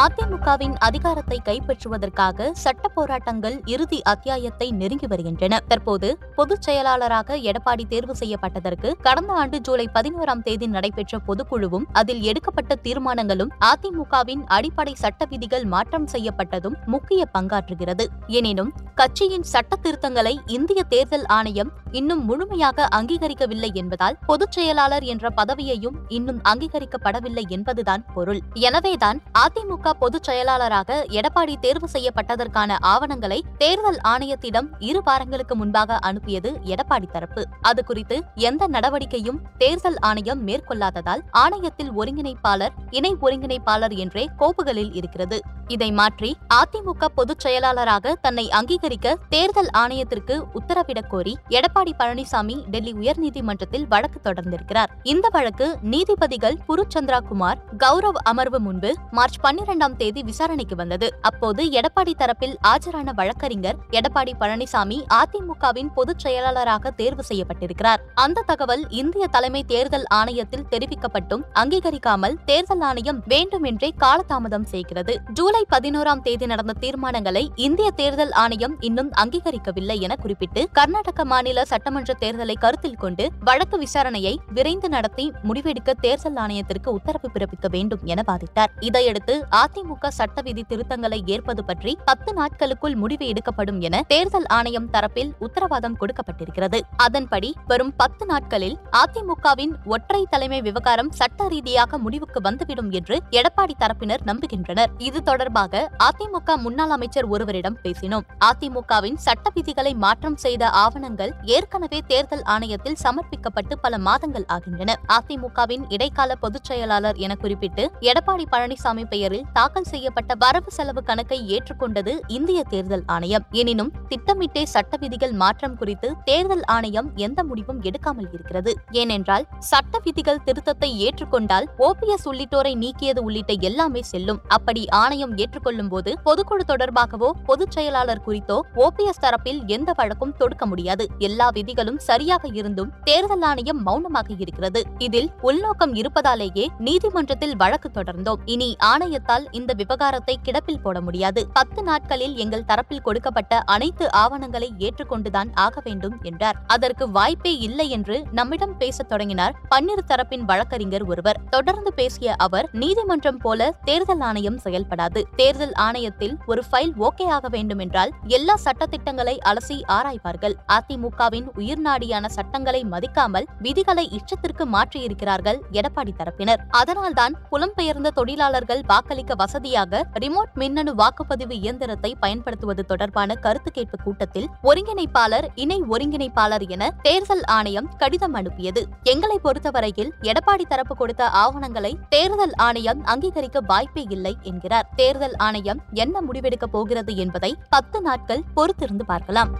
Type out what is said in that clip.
அதிமுகவின் அதிகாரத்தை கைப்பற்றுவதற்காக சட்ட போராட்டங்கள் இறுதி அத்தியாயத்தை நெருங்கி வருகின்றன. தற்போது பொதுச் செயலாளராக எடப்பாடி தேர்வு செய்யப்பட்டதற்கு கடந்த ஆண்டு ஜூலை பதினோராம் தேதி நடைபெற்ற பொதுக்குழுவும் அதில் எடுக்கப்பட்ட தீர்மானங்களும் அதிமுகவின் அடிப்படை சட்ட விதிகள் மாற்றம் செய்யப்பட்டதும் முக்கிய பங்காற்றுகிறது. எனினும் கட்சியின் சட்ட திருத்தங்களை இந்திய தேர்தல் ஆணையம் இன்னும் முழுமையாக அங்கீகரிக்கவில்லை என்பதால் பொதுச் செயலாளர் என்ற பதவியையும் இன்னும் அங்கீகரிக்கப்படவில்லை என்பதுதான் பொருள். எனவேதான் அதிமுக பொதுச் செயலாளராக எடப்பாடி தேர்வு செய்யப்பட்டதற்கான ஆவணங்களை தேர்தல் ஆணையத்திடம் இரு வாரங்களுக்கு முன்பாக அனுப்பியது எடப்பாடி தரப்பு. அது குறித்து எந்த நடவடிக்கையும் தேர்தல் ஆணையம் மேற்கொள்ளாததால் ஆணையத்தில் ஒருங்கிணைப்பாளர் இணை ஒருங்கிணைப்பாளர் என்றே கோப்புகளில் இருக்கிறது. இதை மாற்றி அதிமுக பொதுச் செயலாளராக தன்னை அங்கீகரிக்க தேர்தல் ஆணையத்திற்கு உத்தரவிடக் கோரி எடப்பாடி பழனிசாமி டெல்லி உயர்நீதிமன்றத்தில் வழக்கு தொடர்ந்திருக்கிறார். இந்த வழக்கு நீதிபதிகள் புருச்சந்திரா குமார் கௌரவ் அமர்வு முன்பு மார்ச் பன்னிரெண்டாம் தேதி விசாரணைக்கு வந்தது. அப்போது எடப்பாடி தரப்பில் ஆஜரான வழக்கறிஞர் எடப்பாடி பழனிசாமி அதிமுகவின் பொதுச் செயலாளராக தேர்வு செய்யப்பட்டிருக்கிறார். அந்த தகவல் இந்திய தலைமை தேர்தல் ஆணையத்தில் தெரிவிக்கப்பட்டும் அங்கீகரிக்காமல் தேர்தல் ஆணையம் வேண்டுமென்றே காலதாமதம் செய்கிறது. ஜூலை பதினோராம் தேதி நடந்த தீர்மானங்களை இந்திய தேர்தல் ஆணையம் இன்னும் அங்கீகரிக்கவில்லை என குறிப்பிட்டு கர்நாடக மாநில சட்டமன்ற தேர்தலை கருத்தில் கொண்டு வழக்கு விசாரணையை விரைந்து நடத்தி முடிவெடுக்க தேர்தல் ஆணையத்திற்கு உத்தரவு பிறப்பிக்க வேண்டும் என வாதிட்டார். இதையடுத்து அதிமுக சட்ட விதி திருத்தங்களை ஏற்பது பற்றி பத்து நாட்களுக்குள் முடிவு எடுக்கப்படும் என தேர்தல் ஆணையம் தரப்பில் உத்தரவாதம் கொடுக்கப்பட்டிருக்கிறது. அதன்படி வரும் பத்து நாட்களில் அதிமுகவின் ஒற்றை தலைமை விவகாரம் சட்ட ரீதியாக முடிவுக்கு வந்துவிடும் என்று எடப்பாடி தரப்பினர் நம்புகின்றனர். இது தொடர்பாக அதிமுக முன்னாள் அமைச்சர் ஒருவரிடம் பேசினோம். அதிமுகவின் சட்ட விதிகளை மாற்றம் செய்த ஆவணங்கள் ஏற்கனவே தேர்தல் ஆணையத்தில் சமர்ப்பிக்கப்பட்டு பல மாதங்கள் ஆகின்றன. அதிமுகவின் இடைக்கால பொதுச் செயலாளர் என குறிப்பிட்டு எடப்பாடி பழனிசாமி பெயரில் தாக்கல் செய்யப்பட்ட வரவு செலவு கணக்கை ஏற்றுக்கொண்டது இந்திய தேர்தல் ஆணையம். எனினும் திட்டமிட்டே சட்ட விதிகள் மாற்றம் குறித்து தேர்தல் ஆணையம் எந்த முடிவும் எடுக்காமல் இருக்கிறது. ஏனென்றால் சட்ட விதிகள் திருத்தத்தை ஏற்றுக்கொண்டால் ஓபிஎஸ் உள்ளிட்டோரை நீக்கியது உள்ளிட்ட எல்லாமே செல்லும். அப்படி ஆணையம் ஏற்றுக்கொள்ளும் போது பொதுக்குழு தொடர்பாகவோ பொதுச் செயலாளர் குறித்தோ ஓபிஎஸ் தரப்பில் எந்த வழக்கும் தொடுக்க முடியாது. எல்லா விதிகளும் சரியாக இருந்தும் தேர்தல் ஆணையம் மௌனமாக இருக்கிறது. இதில் உள்நோக்கம் இருப்பதாலேயே நீதிமன்றத்தில் வழக்கு தொடர்ந்தோம். இனி ஆணையத்தால் இந்த விவகாரத்தை கிடப்பில் போட முடியாது. பத்து நாட்களில் எங்கள் தரப்பில் கொடுக்கப்பட்ட அனைத்து ஆவணங்களை ஏற்றுக்கொண்டுதான் ஆக வேண்டும் என்றார். அதற்கு வாய்ப்பே இல்லை என்று நம்மிடம் பேசத் தொடங்கினார் பன்னிரு தரப்பின் வழக்கறிஞர் ஒருவர். தொடர்ந்து பேசிய அவர் நீதிமன்றம் போல தேர்தல் ஆணையம் செயல்படாது. தேர்தல் ஆணையத்தில் ஒரு ஃபைல் ஓகே ஆக வேண்டும் என்றால் எல்லா சட்டத்திட்டங்களை அலசி ஆராய்வார்கள். அதிமுகவின் உயிர்நாடியான சட்டங்களை மதிக்காமல் விதிகளை இச்சத்திற்கு மாற்றியிருக்கிறார்கள் எடப்பாடி தரப்பினர். அதனால்தான் புலம்பெயர்ந்த தொழிலாளர்கள் வாக்களிக்க வசதியாக ரிமோட் மின்னணு வாக்குப்பதிவு இயந்திரத்தை பயன்படுத்துவது தொடர்பான கருத்து கேட்பு கூட்டத்தில் ஒருங்கிணைப்பாளர் இணை ஒருங்கிணைப்பாளர் என தேர்தல் ஆணையம் கடிதம் அனுப்பியது. எங்களை பொறுத்தவரையில் எடப்பாடி தரப்பு கொடுத்த ஆவணங்களை தேர்தல் ஆணையம் அங்கீகரிக்க வாய்ப்பே இல்லை என்கிறார். தேர்தல் ஆணையம் என்ன முடிவெடுக்கப் போகிறது என்பதை பத்து நாட்கள் பொறுத்திருந்து பார்க்கலாம்.